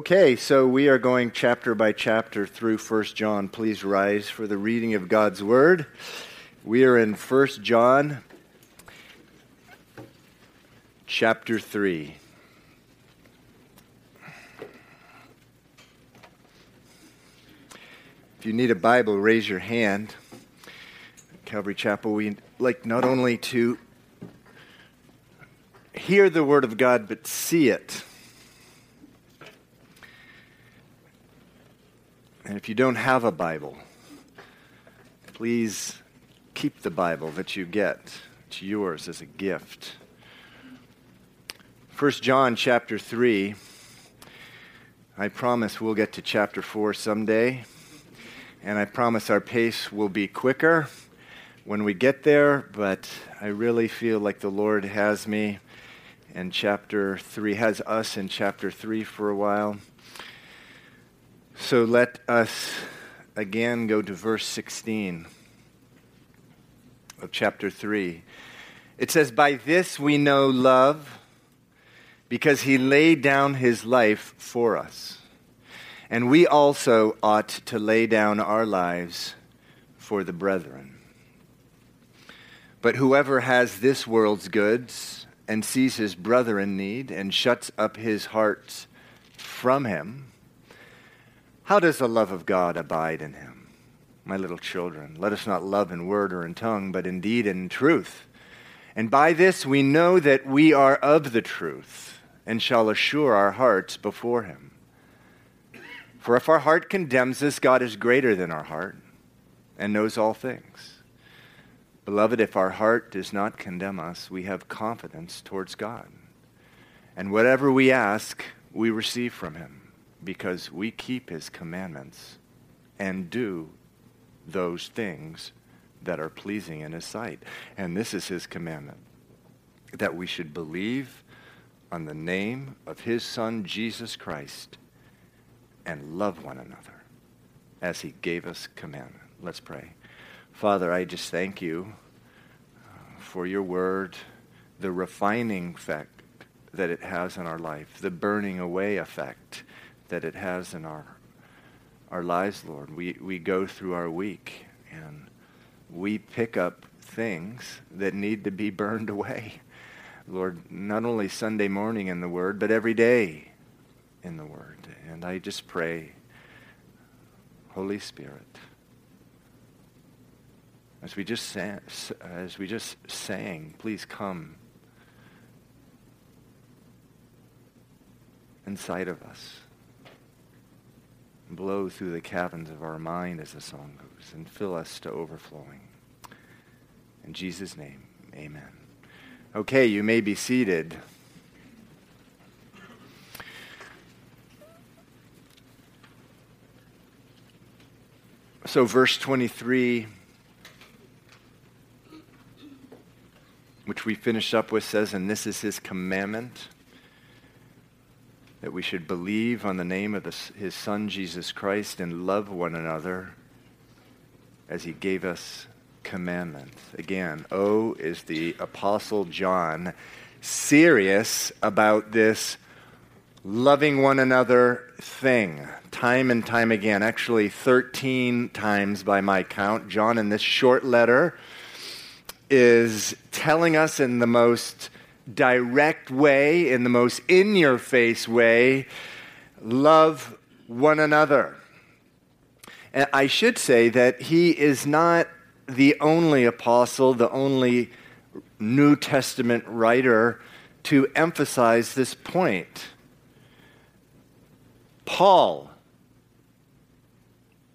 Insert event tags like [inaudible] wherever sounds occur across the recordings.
Okay, so we are going chapter by chapter through 1 John. Please rise for the reading of God's Word. We are in 1 John chapter 3. If you need a Bible, raise your hand. Calvary Chapel, we like not only to hear the Word of God, but see it. And if you don't have a Bible, please keep the Bible that you get. It's yours as a gift. 1 John chapter 3. I promise we'll get to chapter 4 someday. And I promise our pace will be quicker when we get there, but I really feel like the Lord has me and chapter 3, has us in chapter 3 for a while. So let us again go to verse 16 of chapter 3. It says, By this we know love, because he laid down his life for us. And we also ought to lay down our lives for the brethren. But whoever has this world's goods and sees his brother in need and shuts up his heart from him, how does the love of God abide in him? My little children, let us not love in word or in tongue, but in deed and in truth. And by this we know that we are of the truth and shall assure our hearts before him. For if our heart condemns us, God is greater than our heart and knows all things. Beloved, if our heart does not condemn us, we have confidence towards God. And whatever we ask, we receive from him because we keep his commandments and do those things that are pleasing in his sight. And this is his commandment that we should believe on the name of his son Jesus Christ and love one another as he gave us commandment. Let's pray. Father, I just thank you uh, for your word, the refining effect that it has in our life, the burning away effect that it has in our our lives, Lord. We we go through our week and we pick up things that need to be burned away. Lord, not only Sunday morning in the Word, but every day in the Word. And I just pray, Holy Spirit, as we just sang, as we just sang, please come inside of us blow through the caverns of our mind, as the song goes, and fill us to overflowing. In Jesus' name, amen. Okay, you may be seated. So, verse 23, which we finish up with, says, And this is his commandment that we should believe on the name of the, his Son, Jesus Christ, and love one another as he gave us commandments. Again, O is the Apostle John serious about this loving one another thing time and time again. Actually, 13 times by my count. John, in this short letter, is telling us in the most direct way, in the most in your face way, love one another. And I should say that he is not the only apostle, the only New Testament writer to emphasize this point. Paul,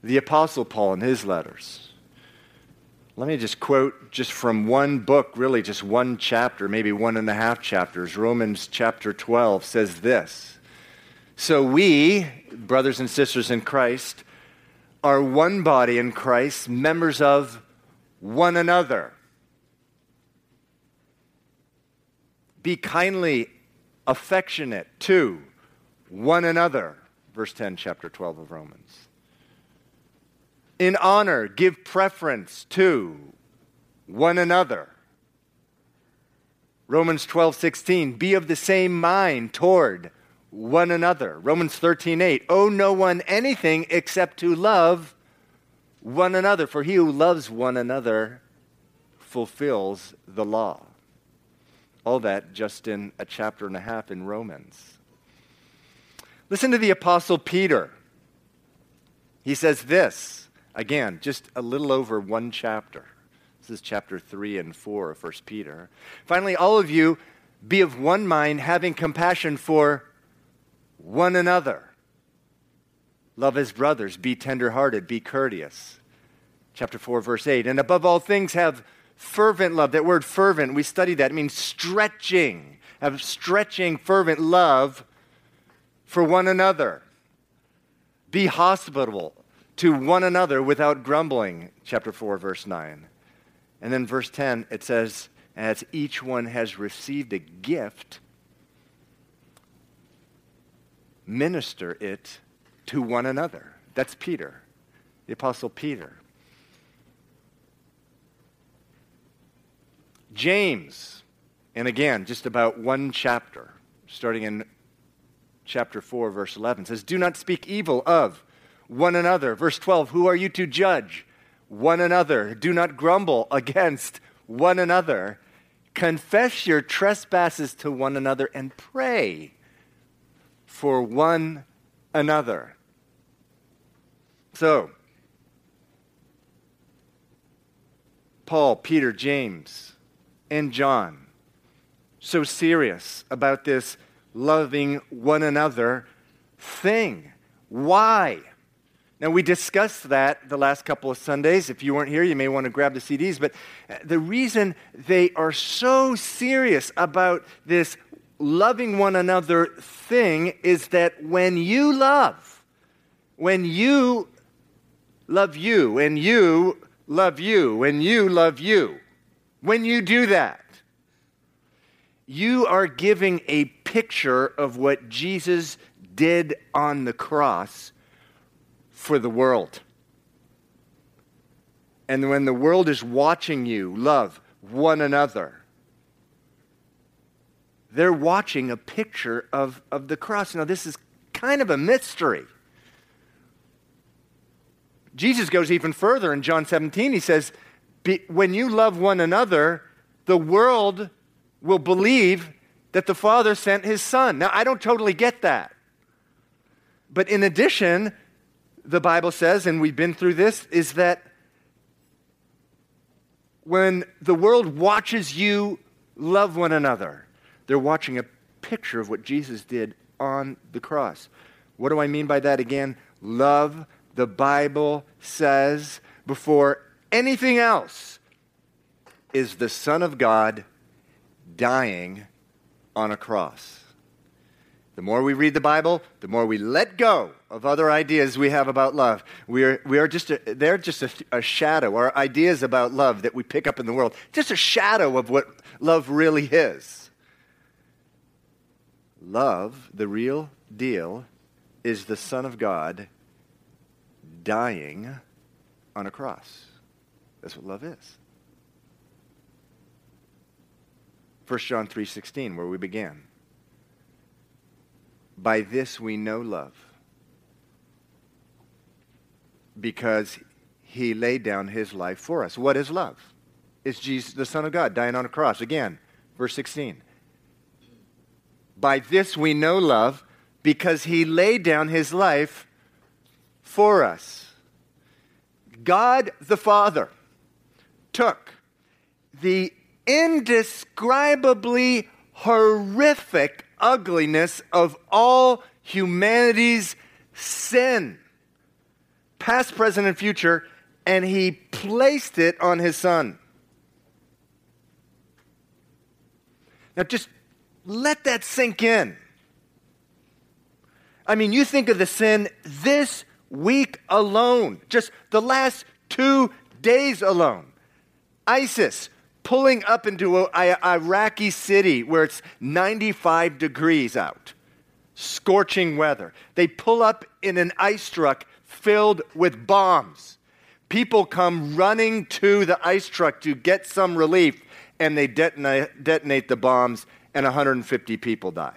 the Apostle Paul, in his letters, let me just quote just from one book, really just one chapter, maybe one and a half chapters. Romans chapter 12 says this So we, brothers and sisters in Christ, are one body in Christ, members of one another. Be kindly affectionate to one another. Verse 10, chapter 12 of Romans. In honor, give preference to one another. Romans 12, 16, be of the same mind toward one another. Romans 13, 8. Owe no one anything except to love one another, for he who loves one another fulfills the law. All that just in a chapter and a half in Romans. Listen to the Apostle Peter. He says this, again, just a little over one chapter. This is chapter 3 and 4 of 1 Peter. Finally, all of you be of one mind, having compassion for one another. Love as brothers, be tenderhearted, be courteous. Chapter 4, verse 8. And above all things, have fervent love. That word fervent, we studied that. It means stretching. Have stretching, fervent love for one another. Be hospitable to one another without grumbling. Chapter 4, verse 9. And then verse 10, it says, As each one has received a gift, minister it to one another. That's Peter, the Apostle Peter. James, and again, just about one chapter, starting in chapter 4, verse 11, says, Do not speak evil of one another. Verse 12, Who are you to judge one another? Do not grumble against one another. Confess your trespasses to one another and pray for one another. So, Paul, Peter, James, and John, so serious about this loving one another thing. Why? Now, we discussed that the last couple of Sundays. If you weren't here, you may want to grab the CDs. But uh, the reason they are so serious about this loving one another thing is that when you love, when you love you, and you love you, and you love you, when you do that, you are giving a picture of what Jesus did on the cross for the world. And when the world is watching you love one another, they're watching a picture of, of the cross. Now, this is kind of a mystery. Jesus goes even further in John 17. He says, When you love one another, the world will believe that the Father sent his Son. Now, I don't totally get that. But in addition, the Bible says, and we've been through this, is that when the world watches you love one another, they're watching a picture of what Jesus did on the cross. What do I mean by that again? Love, the Bible says, before anything else, is the Son of God dying on a cross. The more we read the Bible, the more we let go of other ideas we have about love. We are, we are just a, they're just a, a shadow. Our ideas about love that we pick up in the world, just a shadow of what love really is. Love, the real deal, is the Son of God dying on a cross. That's what love is. 1 John 3:16 where we began. By this we know love because he laid down his life for us. What is love? It's Jesus the Son of God dying on a cross. Again, verse 16. By this we know love, because he laid down his life for us. God the Father took the indescribably horrific ugliness of all humanity's sin, past, present, and future, and he placed it on his son. Now, just let that sink in. I mean, you think of the sin this week alone, just the last two days alone. ISIS pulling up into an Iraqi city where it's 95 degrees out, scorching weather. They pull up in an ice truck filled with bombs. People come running to the ice truck to get some relief, and they detonate, detonate the bombs and 150 people die.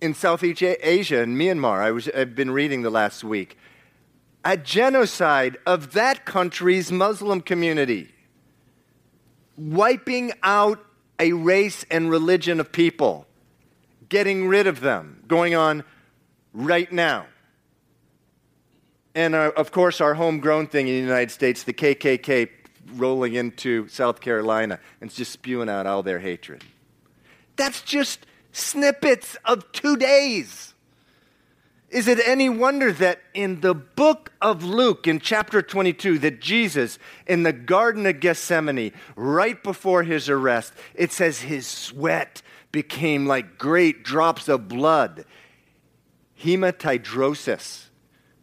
in Southeast Asia, in Myanmar, I was, I've been reading the last week, a genocide of that country's Muslim community, wiping out a race and religion of people, getting rid of them, going on right now. And uh, of course, our homegrown thing in the United States, the KKK rolling into South Carolina and just spewing out all their hatred. That's just snippets of two days. Is it any wonder that in the book of Luke, in chapter 22, that Jesus, in the Garden of Gethsemane, right before his arrest, it says his sweat became like great drops of blood. Hematidrosis.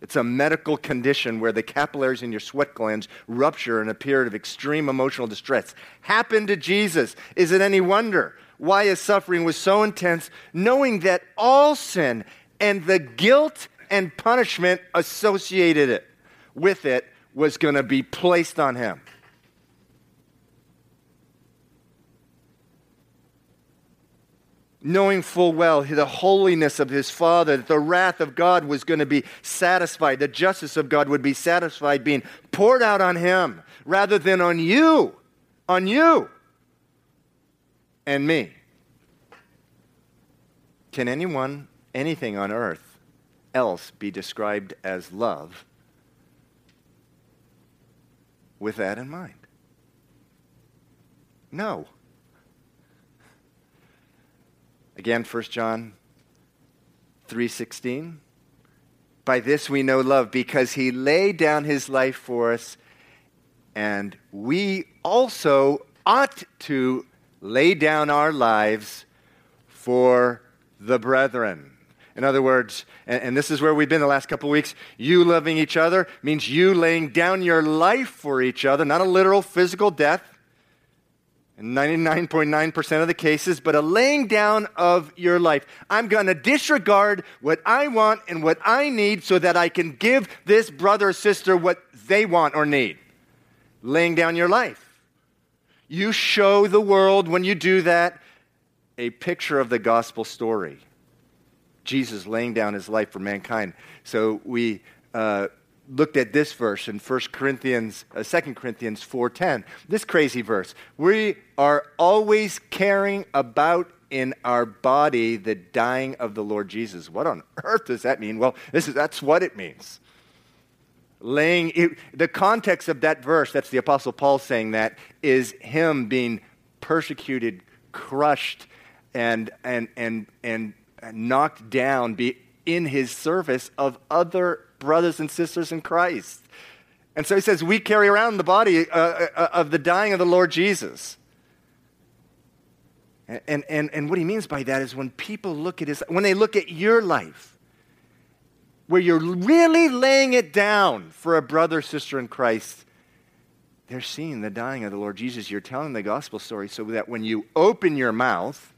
It's a medical condition where the capillaries in your sweat glands rupture in a period of extreme emotional distress. Happened to Jesus. Is it any wonder why his suffering was so intense, knowing that all sin and the guilt and punishment associated it, with it was going to be placed on him. knowing full well the holiness of his Father, that the wrath of God was going to be satisfied, the justice of God would be satisfied, being poured out on him rather than on you, on you and me. Can anyone anything on earth else be described as love with that in mind? No. Again, 1 John 3:16. By this we know love because he laid down his life for us and we also ought to lay down our lives for the brethren. In other words, and, and, this is where we've been the last couple weeks, you loving each other means you laying down your life for each other, not a literal physical death in 99.9% of the cases, but a laying down of your life. I'm going to disregard what I want and what I need so that I can give this brother or sister what they want or need. Laying down your life. You show the world when you do that a picture of the gospel story. Jesus laying down his life for mankind. So we uh, looked at this verse in 1 Corinthians, uh, 2 Corinthians 4.10. This crazy verse. We are always caring about in our body the dying of the Lord Jesus. What on earth does that mean? Well, this is, that's what it means. Laying it, the context of that verse, that's the Apostle Paul saying that, is him being persecuted, crushed, and, and, and, and knocked down be in his service of other brothers and sisters in Christ. And so he says, we carry around the body uh, uh, of the dying of the Lord Jesus. And, and, and what he means by that is when people look at his, when they look at your life, where you're really laying it down for a brother, sister in Christ, they're seeing the dying of the Lord Jesus. You're telling the gospel story so that when you open your mouth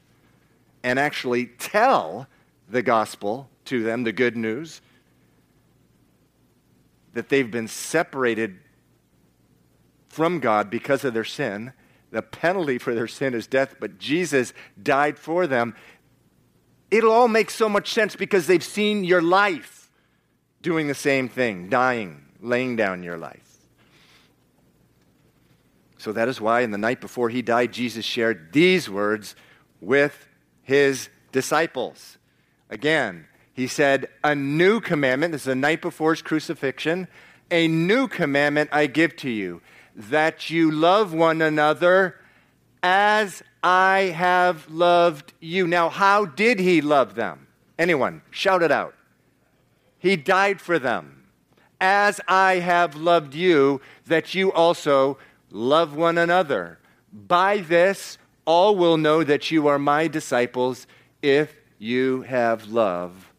and actually tell the gospel to them, the good news, that they've been separated from God because of their sin. The penalty for their sin is death, but Jesus died for them. It'll all make so much sense because they've seen your life doing the same thing, dying, laying down your life. So that is why, in the night before he died, Jesus shared these words with his disciples. Again, he said, A new commandment, this is the night before his crucifixion, a new commandment I give to you, that you love one another as I have loved you. Now, how did he love them? Anyone, shout it out. He died for them. As I have loved you, that you also love one another. By this, all will know that you are my disciples if you have love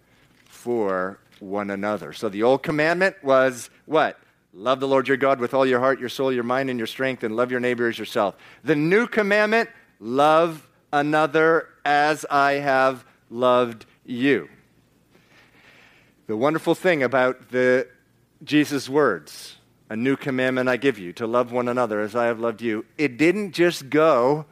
for one another. So the old commandment was what? Love the Lord your God with all your heart, your soul, your mind, and your strength, and love your neighbor as yourself. The new commandment, love another as I have loved you. The wonderful thing about the Jesus' words, a new commandment I give you, to love one another as I have loved you, it didn't just go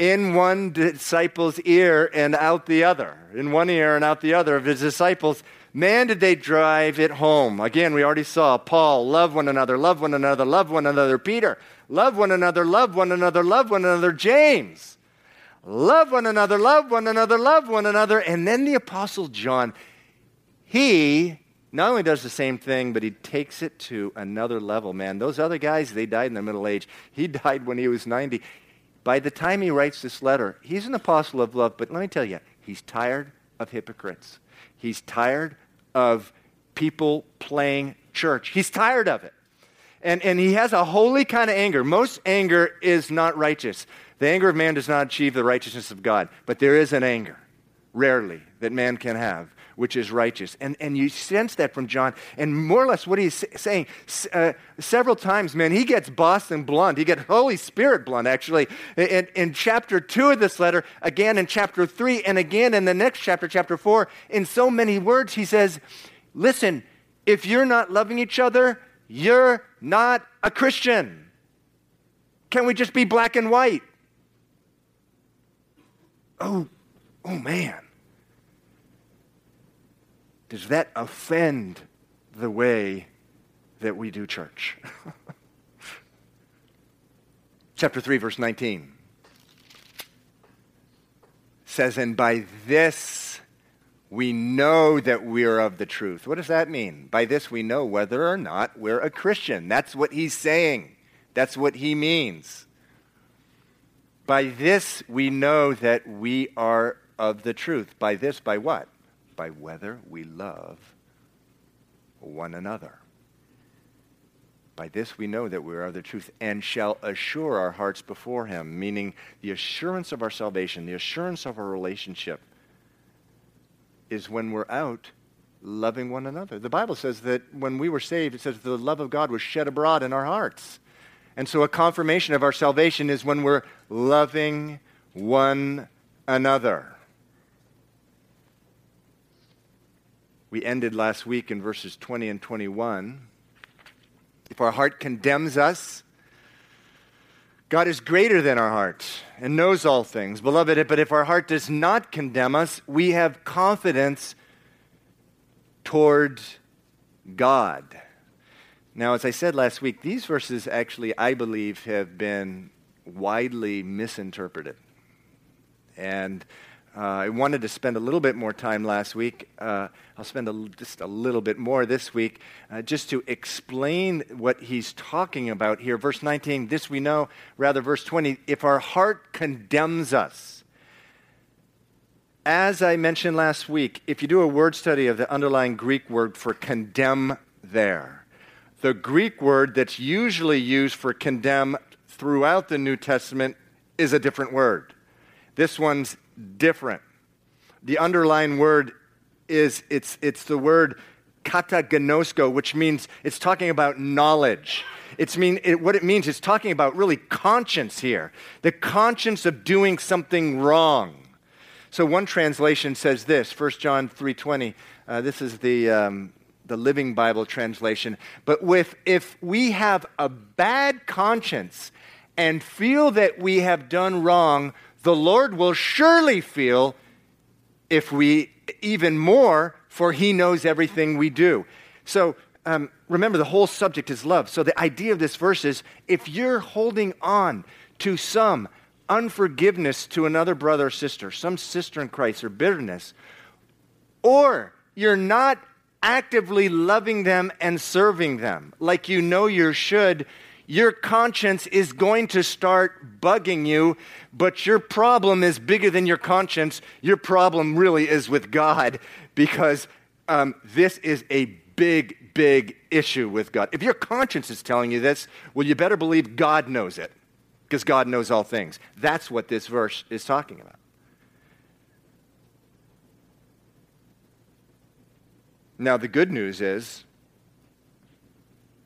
in one disciple's ear and out the other, in one ear and out the other of his disciples. Man, did they drive it home. Again, we already saw Paul, love one another, love one another, love one another. Peter, love one another, love one another, love one another. James, love one another, love one another, love one another. And then the Apostle John, he not only does the same thing, but he takes it to another level, man. Those other guys, they died in their middle age. He [laughs] died when he was 90. By the time he writes this letter, he's an apostle of love, but let me tell you, he's tired of hypocrites. He's tired of people playing church. He's tired of it. And, and he has a holy kind of anger. Most anger is not righteous. The anger of man does not achieve the righteousness of God, but there is an anger, rarely, that man can have which is righteous. And, and you sense that from John. And more or less what he's saying uh, several times, man, he gets boss and blunt. He gets Holy Spirit blunt, actually. In, in chapter 2 of this letter, again in chapter 3, and again in the next chapter, chapter 4, in so many words, he says, Listen, if you're not loving each other, you're not a Christian. Can we just be black and white? Oh, oh man. Does that offend the way that we do church? [laughs] Chapter 3, verse 19 says, And by this we know that we're of the truth. What does that mean? By this we know whether or not we're a Christian. That's what he's saying. That's what he means. By this we know that we are of the truth. By this, by what? By whether we love one another. By this we know that we are of the truth and shall assure our hearts before him, meaning the assurance of our salvation, the assurance of our relationship is when we're out loving one another. The Bible says that when we were saved, it says the love of God was shed abroad in our hearts. And so a confirmation of our salvation is when we're loving one another. We ended last week in verses 20 and 21. If our heart condemns us, God is greater than our heart and knows all things. Beloved, but if our heart does not condemn us, we have confidence toward God. Now, as I said last week, these verses actually, I believe, have been widely misinterpreted. And uh, I wanted to spend a little bit more time last week. Uh, I'll spend a, just a little bit more this week uh, just to explain what he's talking about here. Verse 19, this we know, rather, verse 20, if our heart condemns us. As I mentioned last week, if you do a word study of the underlying Greek word for condemn there, the Greek word that's usually used for condemn throughout the New Testament is a different word. This one's different. The underlying word is it's, it's the word katagnosko, which means it's talking about knowledge. It's mean, it, what it means is talking about really conscience here, the conscience of doing something wrong. So one translation says this, 1 John 3.20. Uh, this is the, um, the Living Bible translation. But with, if we have a bad conscience and feel that we have done wrong, the Lord will surely feel if we even more, for he knows everything we do. So um, remember, the whole subject is love. So the idea of this verse is if you're holding on to some unforgiveness to another brother or sister, some sister in Christ, or bitterness, or you're not actively loving them and serving them like you know you should, your conscience is going to start bugging you, but your problem is bigger than your conscience. Your problem really is with God because um, this is a big, big issue with God. If your conscience is telling you this, well, you better believe God knows it because God knows all things. That's what this verse is talking about. Now, the good news is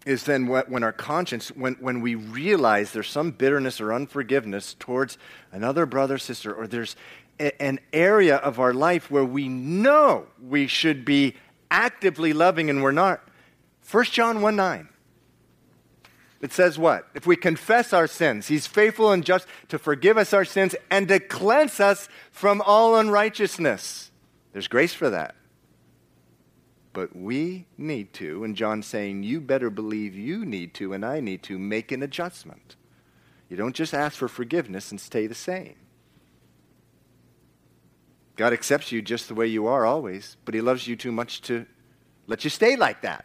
is then when our conscience, when, when we realize there's some bitterness or unforgiveness towards another brother, sister, or there's a, an area of our life where we know we should be actively loving and we're not. 1 John 1 9. It says what? If we confess our sins, He's faithful and just to forgive us our sins and to cleanse us from all unrighteousness. There's grace for that. But we need to, and John's saying, you better believe you need to, and I need to make an adjustment. You don't just ask for forgiveness and stay the same. God accepts you just the way you are always, but He loves you too much to let you stay like that.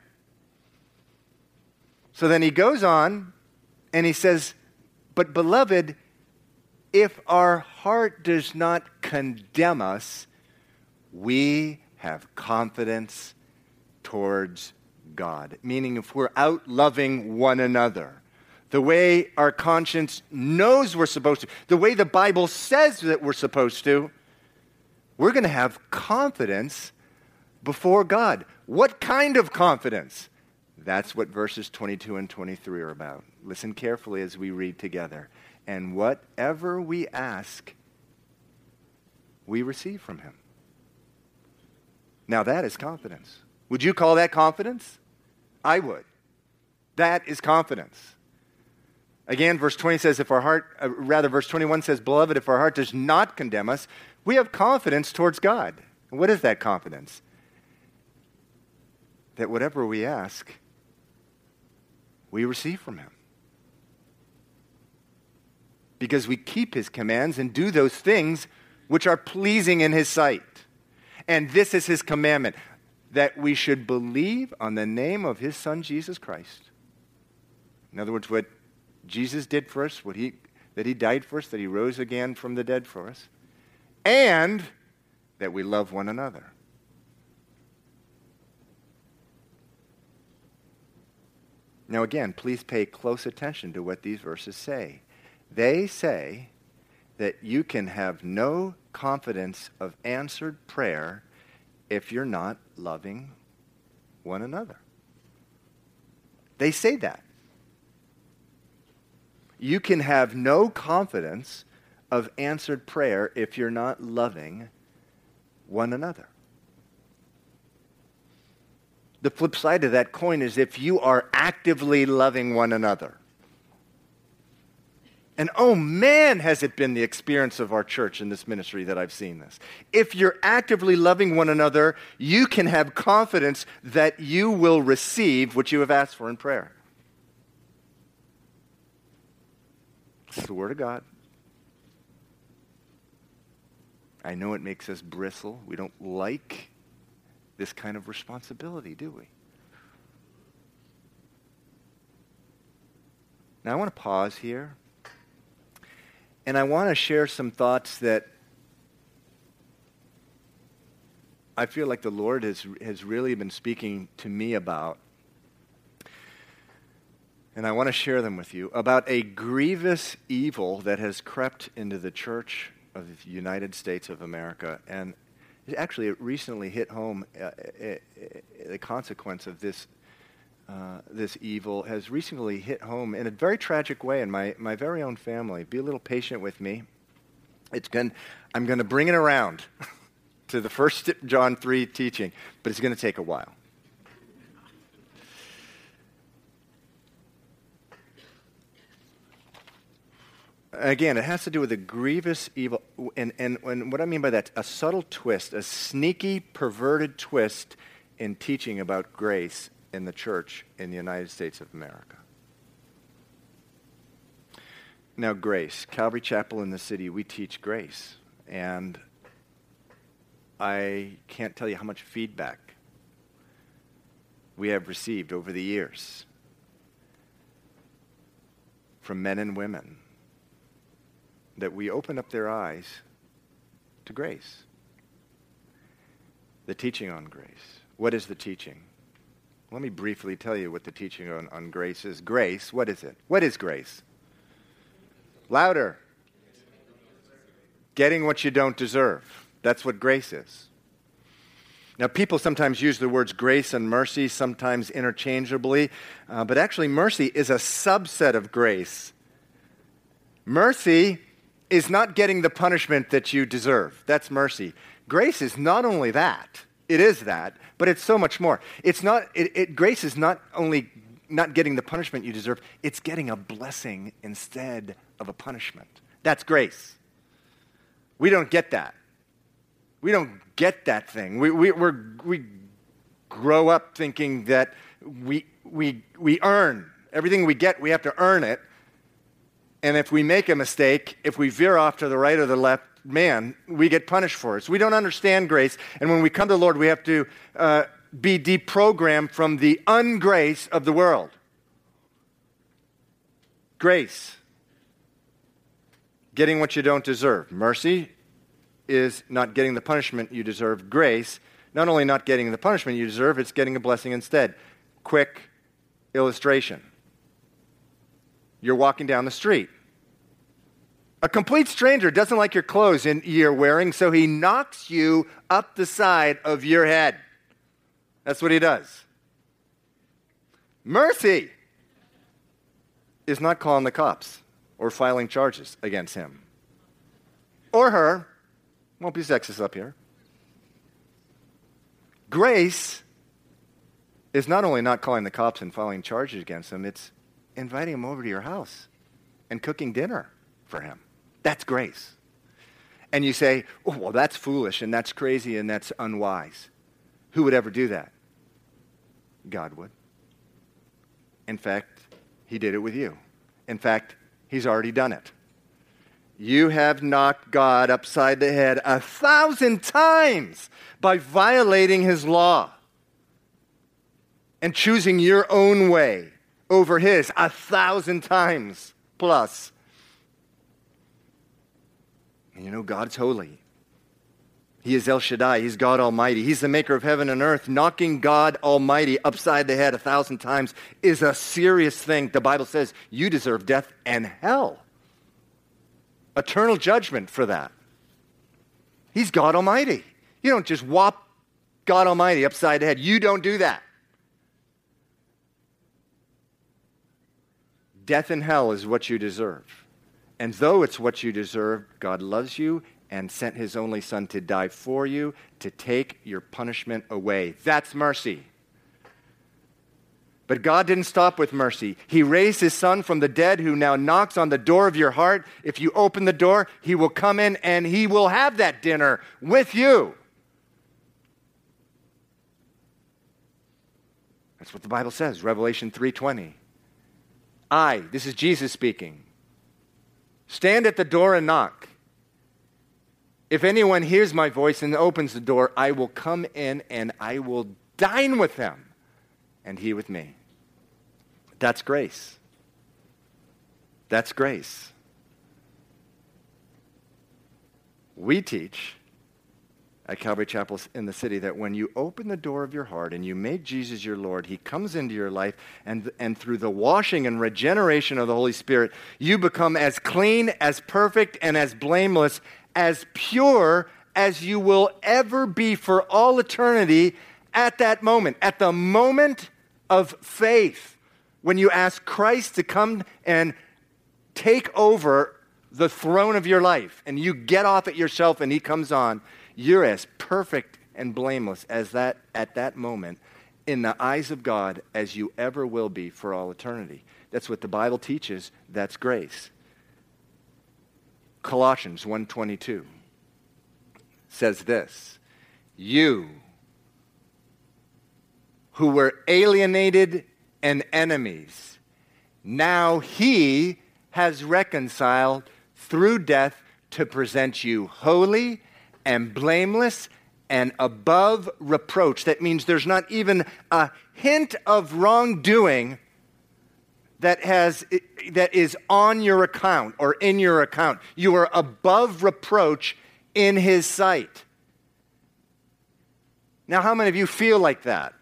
So then he goes on and he says, But beloved, if our heart does not condemn us, we have confidence towards God. Meaning, if we're out loving one another, the way our conscience knows we're supposed to, the way the Bible says that we're supposed to, we're going to have confidence before God. What kind of confidence? That's what verses 22 and 23 are about. Listen carefully as we read together. And whatever we ask, we receive from him. Now that is confidence. Would you call that confidence? I would. That is confidence. Again, verse 20 says, if our heart, uh, rather, verse 21 says, Beloved, if our heart does not condemn us, we have confidence towards God. What is that confidence? that whatever we ask, we receive from Him. Because we keep His commands and do those things which are pleasing in His sight. And this is His commandment that we should believe on the name of His Son, Jesus Christ. In other words, what Jesus did for us, what he, that He died for us, that He rose again from the dead for us, and that we love one another. Now, again, please pay close attention to what these verses say. They say that you can have no confidence of answered prayer if you're not loving one another. They say that. You can have no confidence of answered prayer if you're not loving one another. The flip side of that coin is if you are actively loving one another. And oh man, has it been the experience of our church in this ministry that I've seen this. If you're actively loving one another, you can have confidence that you will receive what you have asked for in prayer. It's the Word of God. I know it makes us bristle. We don't like this kind of responsibility, do we? Now, I want to pause here, and I want to share some thoughts that I feel like the Lord has, has really been speaking to me about. And I want to share them with you about a grievous evil that has crept into the church of the United States of America. And actually it recently hit home uh, uh, uh, the consequence of this uh, this evil has recently hit home in a very tragic way in my, my very own family. Be a little patient with me. It's going, I'm going to bring it around [laughs] to the first John 3 teaching, but it's going to take a while. again, it has to do with a grievous evil. And, and, and what I mean by that, a subtle twist, a sneaky, perverted twist in teaching about grace in the church in the United States of America. Now, grace. Calvary Chapel in the city, we teach grace. And I can't tell you how much feedback we have received over the years from men and women that we open up their eyes to grace. The teaching on grace. What is the teaching? Let me briefly tell you what the teaching on, on grace is. Grace, what is it? What is grace? Louder. Getting what you don't deserve. That's what grace is. Now, people sometimes use the words grace and mercy, sometimes interchangeably, uh, but actually, mercy is a subset of grace. Mercy is not getting the punishment that you deserve. That's mercy. Grace is not only that, it is that, but it's so much more. It's not, it, it, grace is not only not getting the punishment you deserve, it's getting a blessing instead of a punishment. That's grace. We don't get that. We don't get that thing. We, we, we we grow up thinking that we, we, we earn. Everything we get, we have to earn it. And if we make a mistake, if we veer off to the right or the left, man, we get punished for it. So we don't understand grace. And when we come to the Lord, we have to uh, be deprogrammed from the ungrace of the world. Grace. Getting what you don't deserve. Mercy is not getting the punishment you deserve. Grace, not only not getting the punishment you deserve, it's getting a blessing instead. Quick illustration. You're walking down the street. A complete stranger doesn't like your clothes you're wearing, so he knocks you up the side of your head. That's what he does. Mercy is not calling the cops or filing charges against him or her. Won't be sexist up here. Grace is not only not calling the cops and filing charges against him, it's inviting him over to your house and cooking dinner for him. That's grace. And you say, oh, well, that's foolish and that's crazy and that's unwise. Who would ever do that? God would. In fact, He did it with you. In fact, He's already done it. You have knocked God upside the head a thousand times by violating His law and choosing your own way over His a thousand times plus. And you know, God's holy. He is El Shaddai. He's God Almighty. He's the maker of heaven and earth. Knocking God Almighty upside the head a thousand times is a serious thing. The Bible says you deserve death and hell. Eternal judgment for that. He's God Almighty. You don't just whop God Almighty upside the head. You don't do that. Death and hell is what you deserve. And though it's what you deserve, God loves you and sent his only son to die for you, to take your punishment away. That's mercy. But God didn't stop with mercy. He raised his son from the dead who now knocks on the door of your heart. If you open the door, he will come in and he will have that dinner with you. That's what the Bible says, Revelation 3:20. I, this is Jesus speaking. Stand at the door and knock. If anyone hears my voice and opens the door, I will come in and I will dine with them, and he with me. That's grace. That's grace. We teach at Calvary Chapel in the city that when you open the door of your heart and you make Jesus your Lord, He comes into your life, and, and through the washing and regeneration of the Holy Spirit, you become as clean, as perfect, and as blameless as pure as you will ever be for all eternity at that moment, at the moment of faith, when you ask Christ to come and take over the throne of your life and you get off it yourself and he comes on, you're as perfect and blameless as that at that moment in the eyes of God as you ever will be for all eternity. That's what the Bible teaches. That's grace. Colossians 1:22 says this, you who were alienated and enemies, now he has reconciled through death to present you holy and blameless and above reproach. That means there's not even a hint of wrongdoing that, has, that is on your account or in your account. You are above reproach in his sight. Now, how many of you feel like that?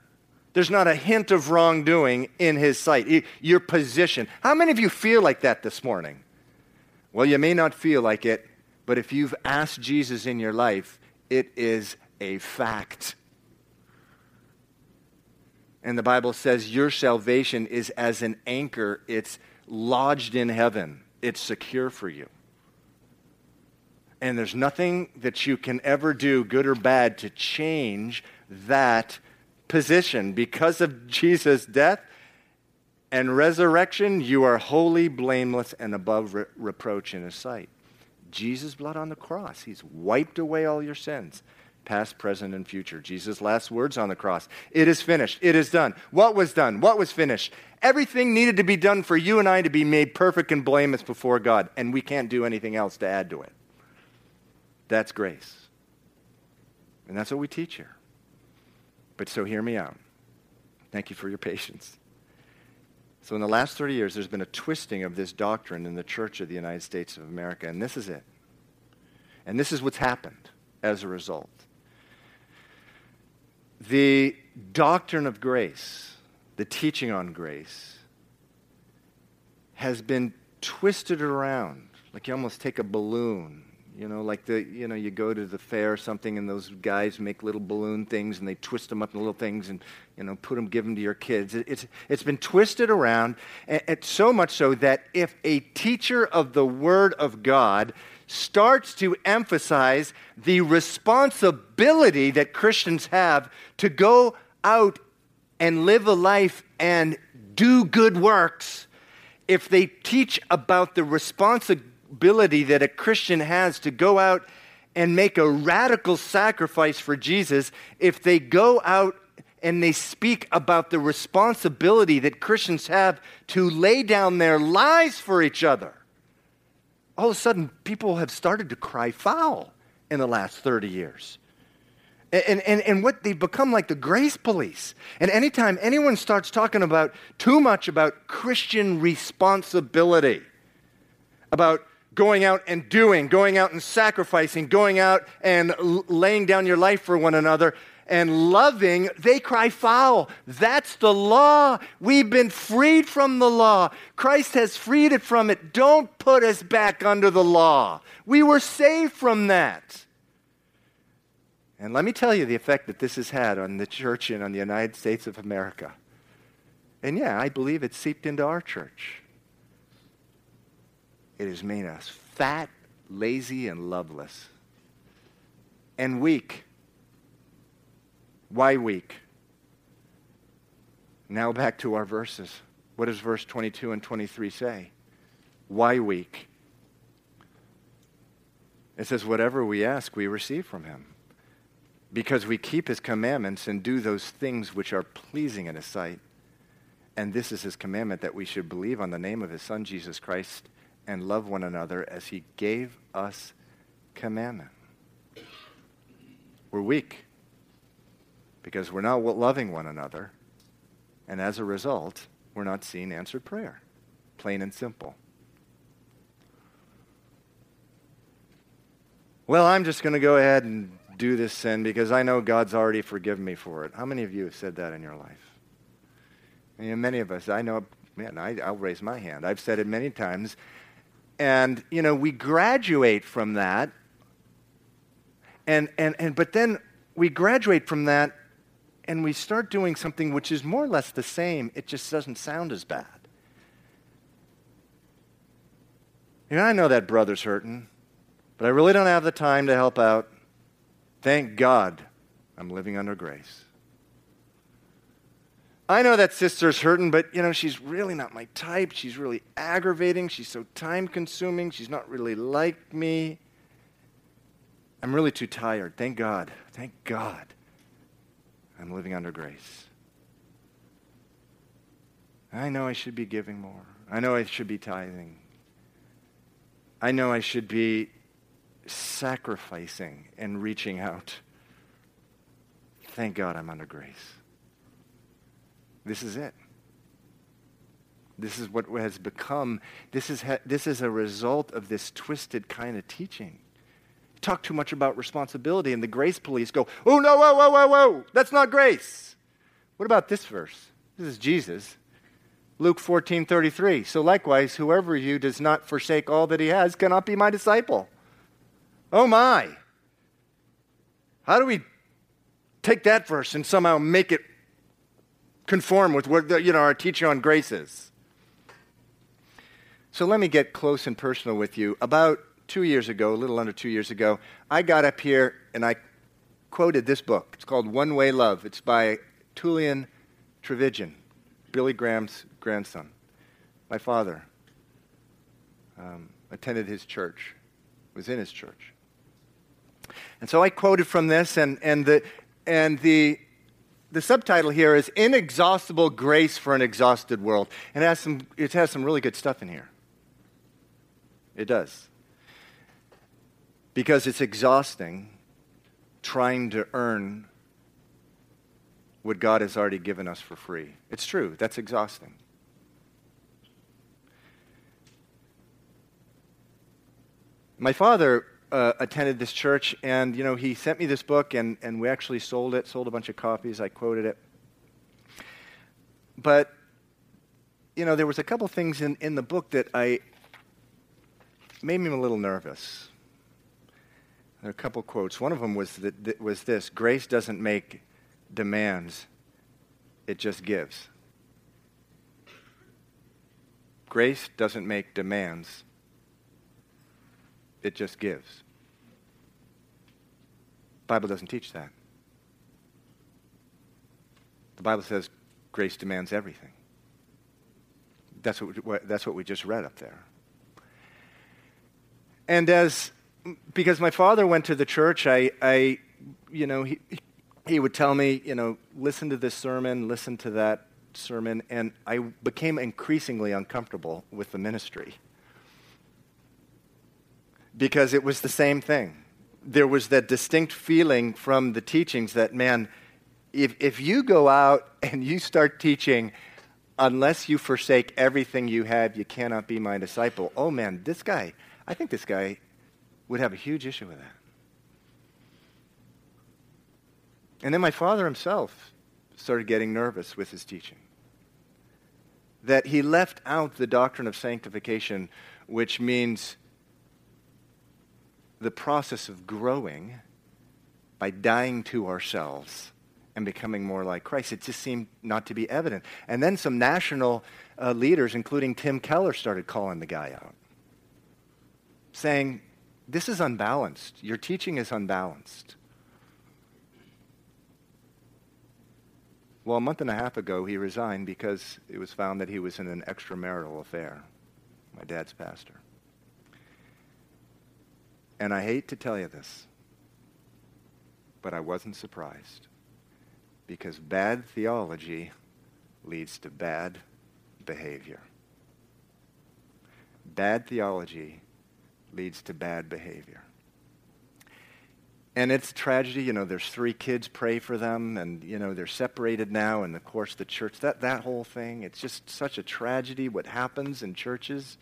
There's not a hint of wrongdoing in his sight. Your position. How many of you feel like that this morning? Well, you may not feel like it, but if you've asked Jesus in your life, it is a fact. And the Bible says your salvation is as an anchor, it's lodged in heaven, it's secure for you. And there's nothing that you can ever do, good or bad, to change that position. Because of Jesus' death, and resurrection, you are holy, blameless, and above re- reproach in His sight. Jesus' blood on the cross, He's wiped away all your sins, past, present, and future. Jesus' last words on the cross It is finished. It is done. What was done? What was finished? Everything needed to be done for you and I to be made perfect and blameless before God, and we can't do anything else to add to it. That's grace. And that's what we teach here. But so hear me out. Thank you for your patience. So, in the last 30 years, there's been a twisting of this doctrine in the Church of the United States of America, and this is it. And this is what's happened as a result. The doctrine of grace, the teaching on grace, has been twisted around. Like you almost take a balloon you know, like the, you know, you go to the fair or something and those guys make little balloon things and they twist them up in little things and, you know, put them, give them to your kids. It's, it's been twisted around and, and so much so that if a teacher of the Word of God starts to emphasize the responsibility that Christians have to go out and live a life and do good works, if they teach about the responsibility ability that a Christian has to go out and make a radical sacrifice for Jesus, if they go out and they speak about the responsibility that Christians have to lay down their lives for each other, all of a sudden people have started to cry foul in the last 30 years. And, and, and what they've become like the grace police. And anytime anyone starts talking about too much about Christian responsibility, about going out and doing, going out and sacrificing, going out and laying down your life for one another and loving, they cry foul. That's the law. We've been freed from the law. Christ has freed it from it. Don't put us back under the law. We were saved from that. And let me tell you the effect that this has had on the church and on the United States of America. And yeah, I believe it seeped into our church. It has made us fat, lazy, and loveless. And weak. Why weak? Now back to our verses. What does verse 22 and 23 say? Why weak? It says, Whatever we ask, we receive from him. Because we keep his commandments and do those things which are pleasing in his sight. And this is his commandment that we should believe on the name of his Son, Jesus Christ, and love one another as he gave us commandment. We're weak because we're not loving one another, and as a result, we're not seeing answered prayer. Plain and simple. Well, I'm just going to go ahead and do this sin because I know God's already forgiven me for it. How many of you have said that in your life? Many of us, I know, man, I, I'll raise my hand. I've said it many times and, you know, we graduate from that. And, and, and, but then we graduate from that and we start doing something which is more or less the same. It just doesn't sound as bad. You know, I know that brother's hurting, but I really don't have the time to help out. Thank God I'm living under grace. I know that sister's hurting, but you know, she's really not my type. She's really aggravating. She's so time consuming. She's not really like me. I'm really too tired. Thank God. Thank God. I'm living under grace. I know I should be giving more. I know I should be tithing. I know I should be sacrificing and reaching out. Thank God I'm under grace. This is it. This is what has become, this is, ha- this is a result of this twisted kind of teaching. talk too much about responsibility, and the grace police go, oh, no, whoa, whoa, whoa, whoa, that's not grace. What about this verse? This is Jesus. Luke 14, 33. So likewise, whoever you does not forsake all that he has cannot be my disciple. Oh my. How do we take that verse and somehow make it conform with what you know, our teaching on grace is. So let me get close and personal with you. About two years ago, a little under two years ago, I got up here and I quoted this book. It's called One Way Love. It's by Tullian Tchividjian, Billy Graham's grandson. My father um, attended his church, was in his church. And so I quoted from this, and, and, the, and the, the subtitle here is Inexhaustible Grace for an Exhausted World. And it has, some, it has some really good stuff in here. It does. Because it's exhausting trying to earn what God has already given us for free. It's true, that's exhausting. My father uh, attended this church, and you know he sent me this book, and, and we actually sold it, sold a bunch of copies. I quoted it, but you know there was a couple things in, in the book that I made me a little nervous. There are a couple quotes. One of them was that, that was this: "Grace doesn't make demands; it just gives." Grace doesn't make demands it just gives. The Bible doesn't teach that. The Bible says grace demands everything. That's what, that's what we just read up there. And as, because my father went to the church, I, I you know, he, he would tell me, you know, listen to this sermon, listen to that sermon, and I became increasingly uncomfortable with the ministry because it was the same thing. There was that distinct feeling from the teachings that, man, if, if you go out [laughs] and you start teaching, unless you forsake everything you have, you cannot be my disciple. Oh, man, this guy, I think this guy would have a huge issue with that. And then my father himself started getting nervous with his teaching. That he left out the doctrine of sanctification, which means the process of growing by dying to ourselves and becoming more like Christ. It just seemed not to be evident. And then some national uh, leaders, including Tim Keller, started calling the guy out, saying, This is unbalanced. Your teaching is unbalanced. Well, a month and a half ago, he resigned because it was found that he was in an extramarital affair. My dad's pastor. And I hate to tell you this, but I wasn't surprised because bad theology leads to bad behavior. Bad theology leads to bad behavior. And it's tragedy, you know, there's three kids, pray for them, and, you know, they're separated now, and of course the church, that, that whole thing, it's just such a tragedy what happens in churches.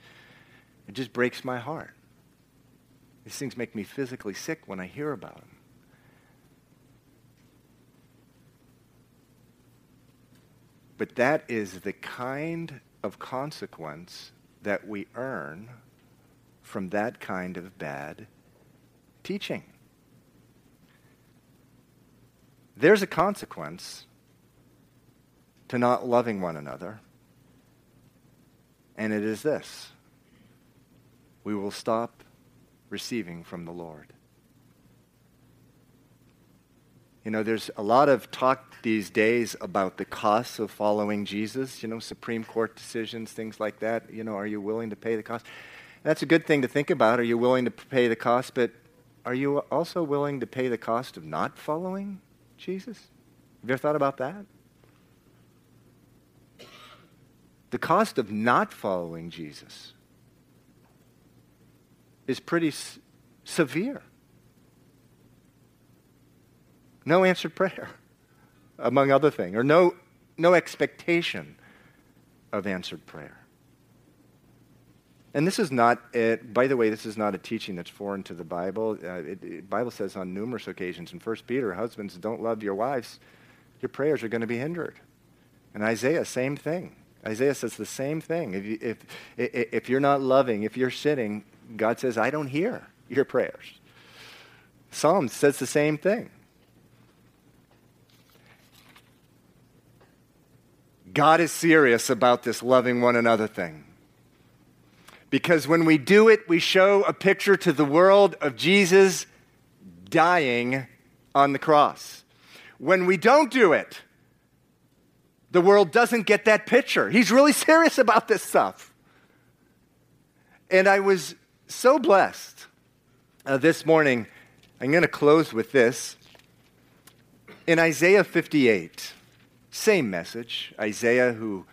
It just breaks my heart. These things make me physically sick when I hear about them. But that is the kind of consequence that we earn from that kind of bad teaching. There's a consequence to not loving one another, and it is this we will stop receiving from the Lord. You know, there's a lot of talk these days about the costs of following Jesus, you know, Supreme Court decisions, things like that. You know, are you willing to pay the cost? That's a good thing to think about. Are you willing to pay the cost? But are you also willing to pay the cost of not following Jesus? Have you ever thought about that? The cost of not following Jesus is pretty s- severe. No answered prayer, [laughs] among other things, or no, no expectation of answered prayer. And this is not, a, by the way, this is not a teaching that's foreign to the Bible. Uh, it, it, Bible says on numerous occasions in 1 Peter, husbands, don't love your wives, your prayers are going to be hindered. And Isaiah, same thing. Isaiah says the same thing. If, you, if, if you're not loving, if you're sinning, God says, I don't hear your prayers. Psalms says the same thing. God is serious about this loving one another thing. Because when we do it, we show a picture to the world of Jesus dying on the cross. When we don't do it, The world doesn't get that picture. He's really serious about this stuff. And I was so blessed uh, this morning. I'm going to close with this. In Isaiah 58, same message, Isaiah who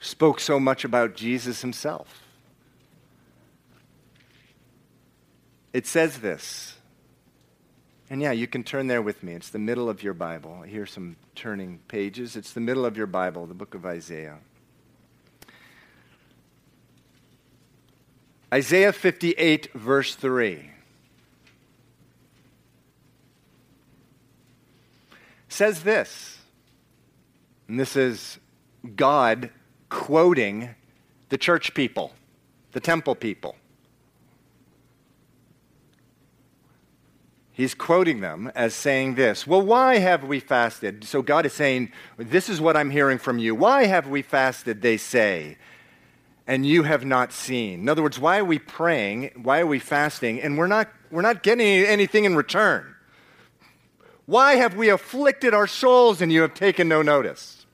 spoke so much about Jesus himself. It says this. And yeah, you can turn there with me. It's the middle of your Bible. I hear some turning pages. It's the middle of your Bible, the book of Isaiah. Isaiah 58, verse 3. Says this, and this is God quoting the church people, the temple people. He's quoting them as saying this Well, why have we fasted? So God is saying, This is what I'm hearing from you. Why have we fasted, they say, and you have not seen? In other words, why are we praying? Why are we fasting? And we're not, we're not getting anything in return. Why have we afflicted our souls and you have taken no notice?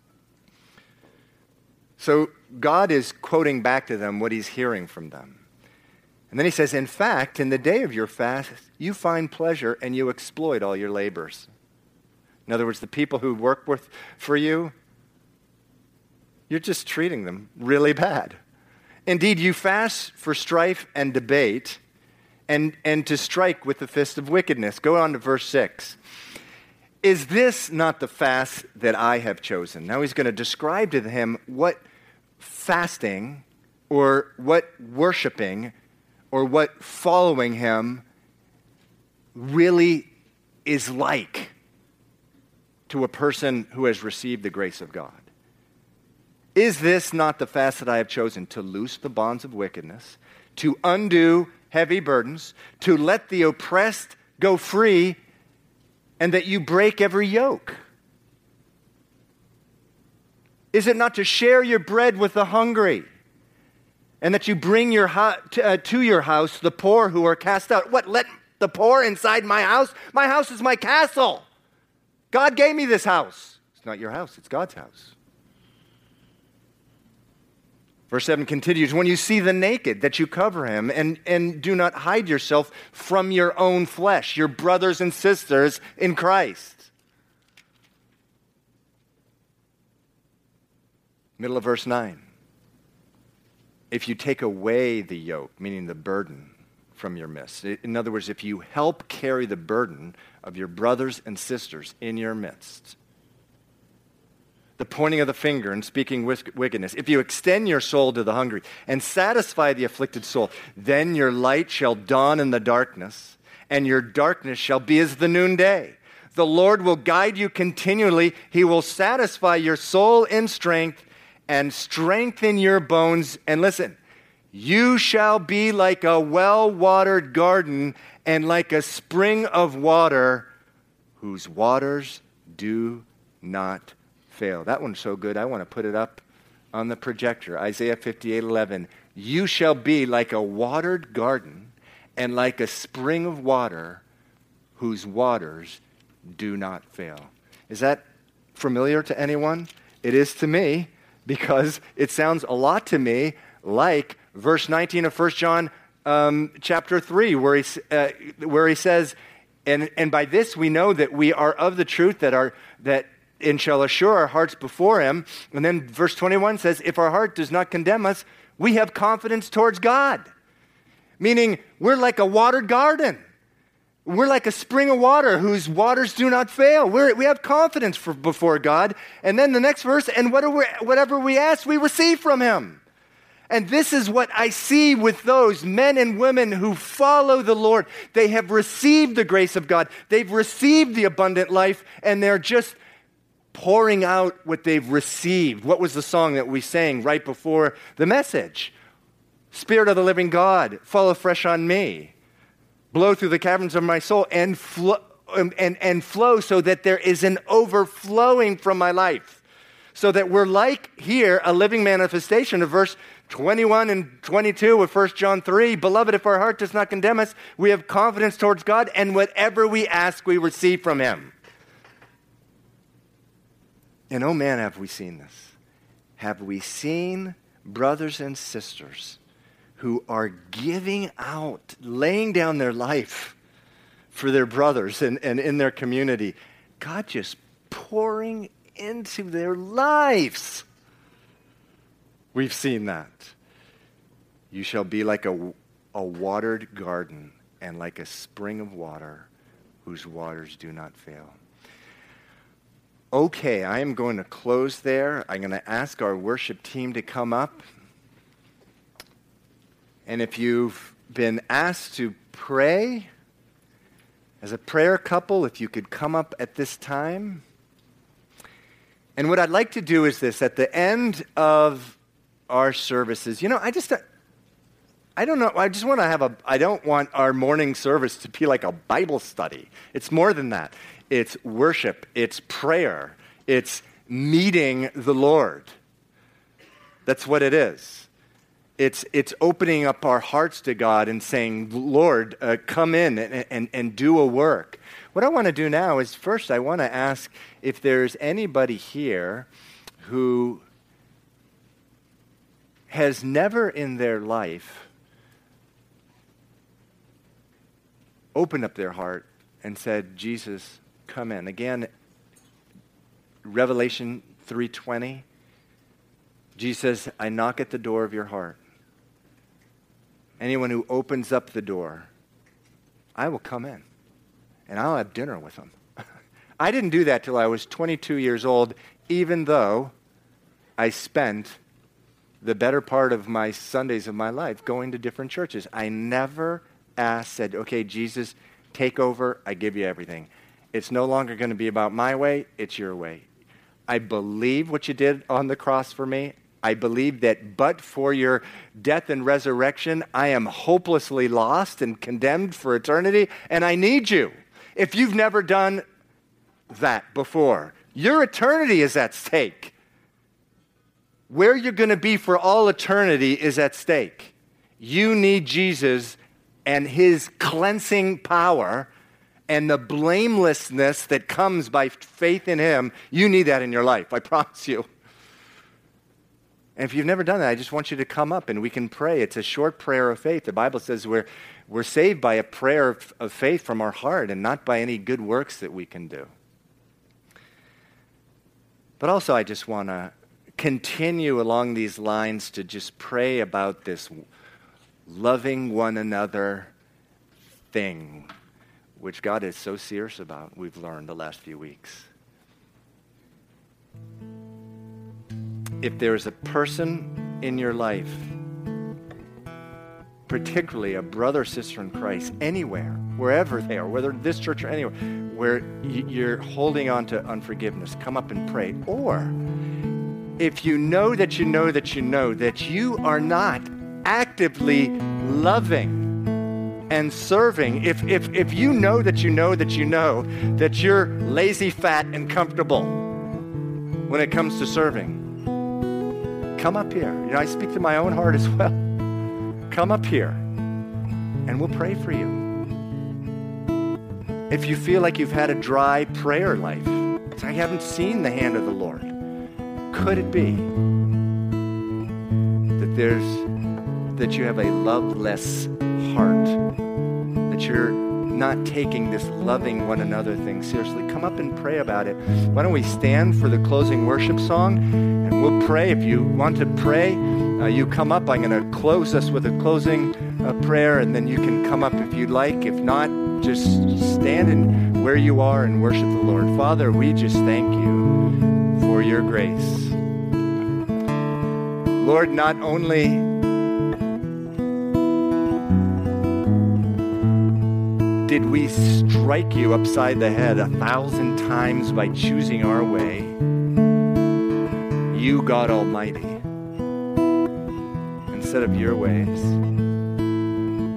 So God is quoting back to them what he's hearing from them. And then he says, In fact, in the day of your fast, you find pleasure and you exploit all your labors. In other words, the people who work with, for you, you're just treating them really bad. Indeed, you fast for strife and debate and, and to strike with the fist of wickedness. Go on to verse 6. Is this not the fast that I have chosen? Now he's going to describe to him what fasting or what worshiping or what following him really is like to a person who has received the grace of God. Is this not the fast that I have chosen to loose the bonds of wickedness, to undo heavy burdens, to let the oppressed go free, and that you break every yoke? Is it not to share your bread with the hungry? and that you bring your to, uh, to your house the poor who are cast out. What? Let the poor inside my house? My house is my castle. God gave me this house. It's not your house, it's God's house. Verse 7 continues When you see the naked, that you cover him, and, and do not hide yourself from your own flesh, your brothers and sisters in Christ. Middle of verse 9 if you take away the yoke, meaning the burden from your midst. In other words, if you help carry the burden of your brothers and sisters in your midst, the pointing of the finger and speaking wickedness, if you extend your soul to the hungry and satisfy the afflicted soul, then your light shall dawn in the darkness, and your darkness shall be as the noonday. The Lord will guide you continually. He will satisfy your soul in strength and strengthen your bones. And listen, you shall be like a well watered garden and like a spring of water whose waters do not fail. That one's so good, I want to put it up on the projector. Isaiah 58 11. You shall be like a watered garden and like a spring of water whose waters do not fail. Is that familiar to anyone? It is to me because it sounds a lot to me like verse 19 of 1 John um, chapter 3, where he, uh, where he says, and, and by this we know that we are of the truth that, are, that and shall assure our hearts before him. And then verse 21 says, if our heart does not condemn us, we have confidence towards God. Meaning, we're like a watered garden. We're like a spring of water whose waters do not fail. We're, we have confidence for, before God. And then the next verse, and whatever we ask, we receive from Him. And this is what I see with those men and women who follow the Lord. They have received the grace of God, they've received the abundant life, and they're just pouring out what they've received. What was the song that we sang right before the message? Spirit of the living God, fall afresh on me blow through the caverns of my soul and flow, um, and, and flow so that there is an overflowing from my life. So that we're like here, a living manifestation of verse 21 and 22 of 1 John 3. Beloved, if our heart does not condemn us, we have confidence towards God, and whatever we ask, we receive from Him. And oh man, have we seen this. Have we seen brothers and sisters who are giving out, laying down their life for their brothers and, and in their community? God just pouring into their lives. We've seen that. You shall be like a, a watered garden and like a spring of water whose waters do not fail. Okay, I am going to close there. I'm going to ask our worship team to come up. And if you've been asked to pray as a prayer couple, if you could come up at this time. And what I'd like to do is this at the end of our services, you know, I just, I don't know, I just want to have a, I don't want our morning service to be like a Bible study. It's more than that. It's worship, it's prayer, it's meeting the Lord. That's what it is. It's, it's opening up our hearts to God and saying, Lord, uh, come in and, and, and do a work. What I want to do now is first, I want to ask if there's anybody here who has never in their life opened up their heart and said, Jesus, come in. Again, Revelation 3:20 Jesus I knock at the door of your heart. Anyone who opens up the door, I will come in and I'll have dinner with them. [laughs] I didn't do that till I was 22 years old, even though I spent the better part of my Sundays of my life going to different churches. I never asked, said, okay, Jesus, take over. I give you everything. It's no longer going to be about my way, it's your way. I believe what you did on the cross for me. I believe that but for your death and resurrection, I am hopelessly lost and condemned for eternity, and I need you. If you've never done that before, your eternity is at stake. Where you're going to be for all eternity is at stake. You need Jesus and his cleansing power and the blamelessness that comes by faith in him. You need that in your life, I [laughs] promise you. And if you've never done that, I just want you to come up and we can pray. It's a short prayer of faith. The Bible says we're, we're saved by a prayer of, of faith from our heart and not by any good works that we can do. But also, I just want to continue along these lines to just pray about this loving one another thing, which God is so serious about, we've learned the last few weeks. if there's a person in your life, particularly a brother sister in Christ, anywhere, wherever they are, whether this church or anywhere, where you're holding on to unforgiveness, come up and pray. Or if you know that you know that you know that you are not actively loving and serving, if, if, if you know that you know that you know that you're lazy, fat, and comfortable when it comes to serving, come up here. You know, I speak to my own heart as [laughs] well. Come up here and we'll pray for you. If you feel like you've had a dry prayer life, I haven't seen the hand of the Lord. Could it be that there's that you have a loveless heart? That you're not taking this loving one another thing seriously. Come up and pray about it. Why don't we stand for the closing worship song and we'll pray. If you want to pray, uh, you come up. I'm going to close us with a closing uh, prayer and then you can come up if you'd like. If not, just stand in where you are and worship the Lord. Father, we just thank you for your grace. Lord, not only did we strike you upside the head a thousand times by choosing our way, you, God Almighty, instead of your ways,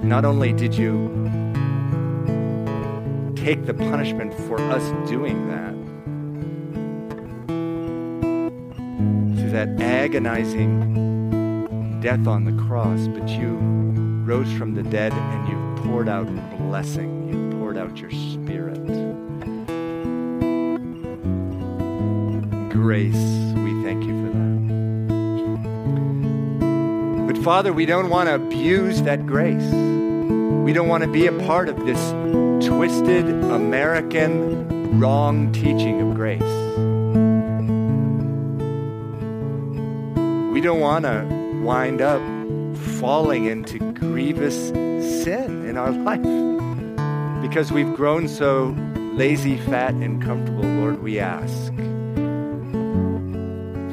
not only did you take the punishment for us doing that, through that agonizing death on the cross, but you rose from the dead and you poured out blessing. Poured out your spirit. grace. We thank you for that. But Father, we don't want to abuse that grace. We don't want to be a part of this twisted American wrong teaching of grace. We don't want to wind up falling into grievous sin in our [laughs] life because we've grown so lazy, fat, and comfortable. Lord, we ask,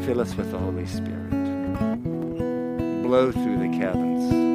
fill us with the Holy Spirit. Blow through the caverns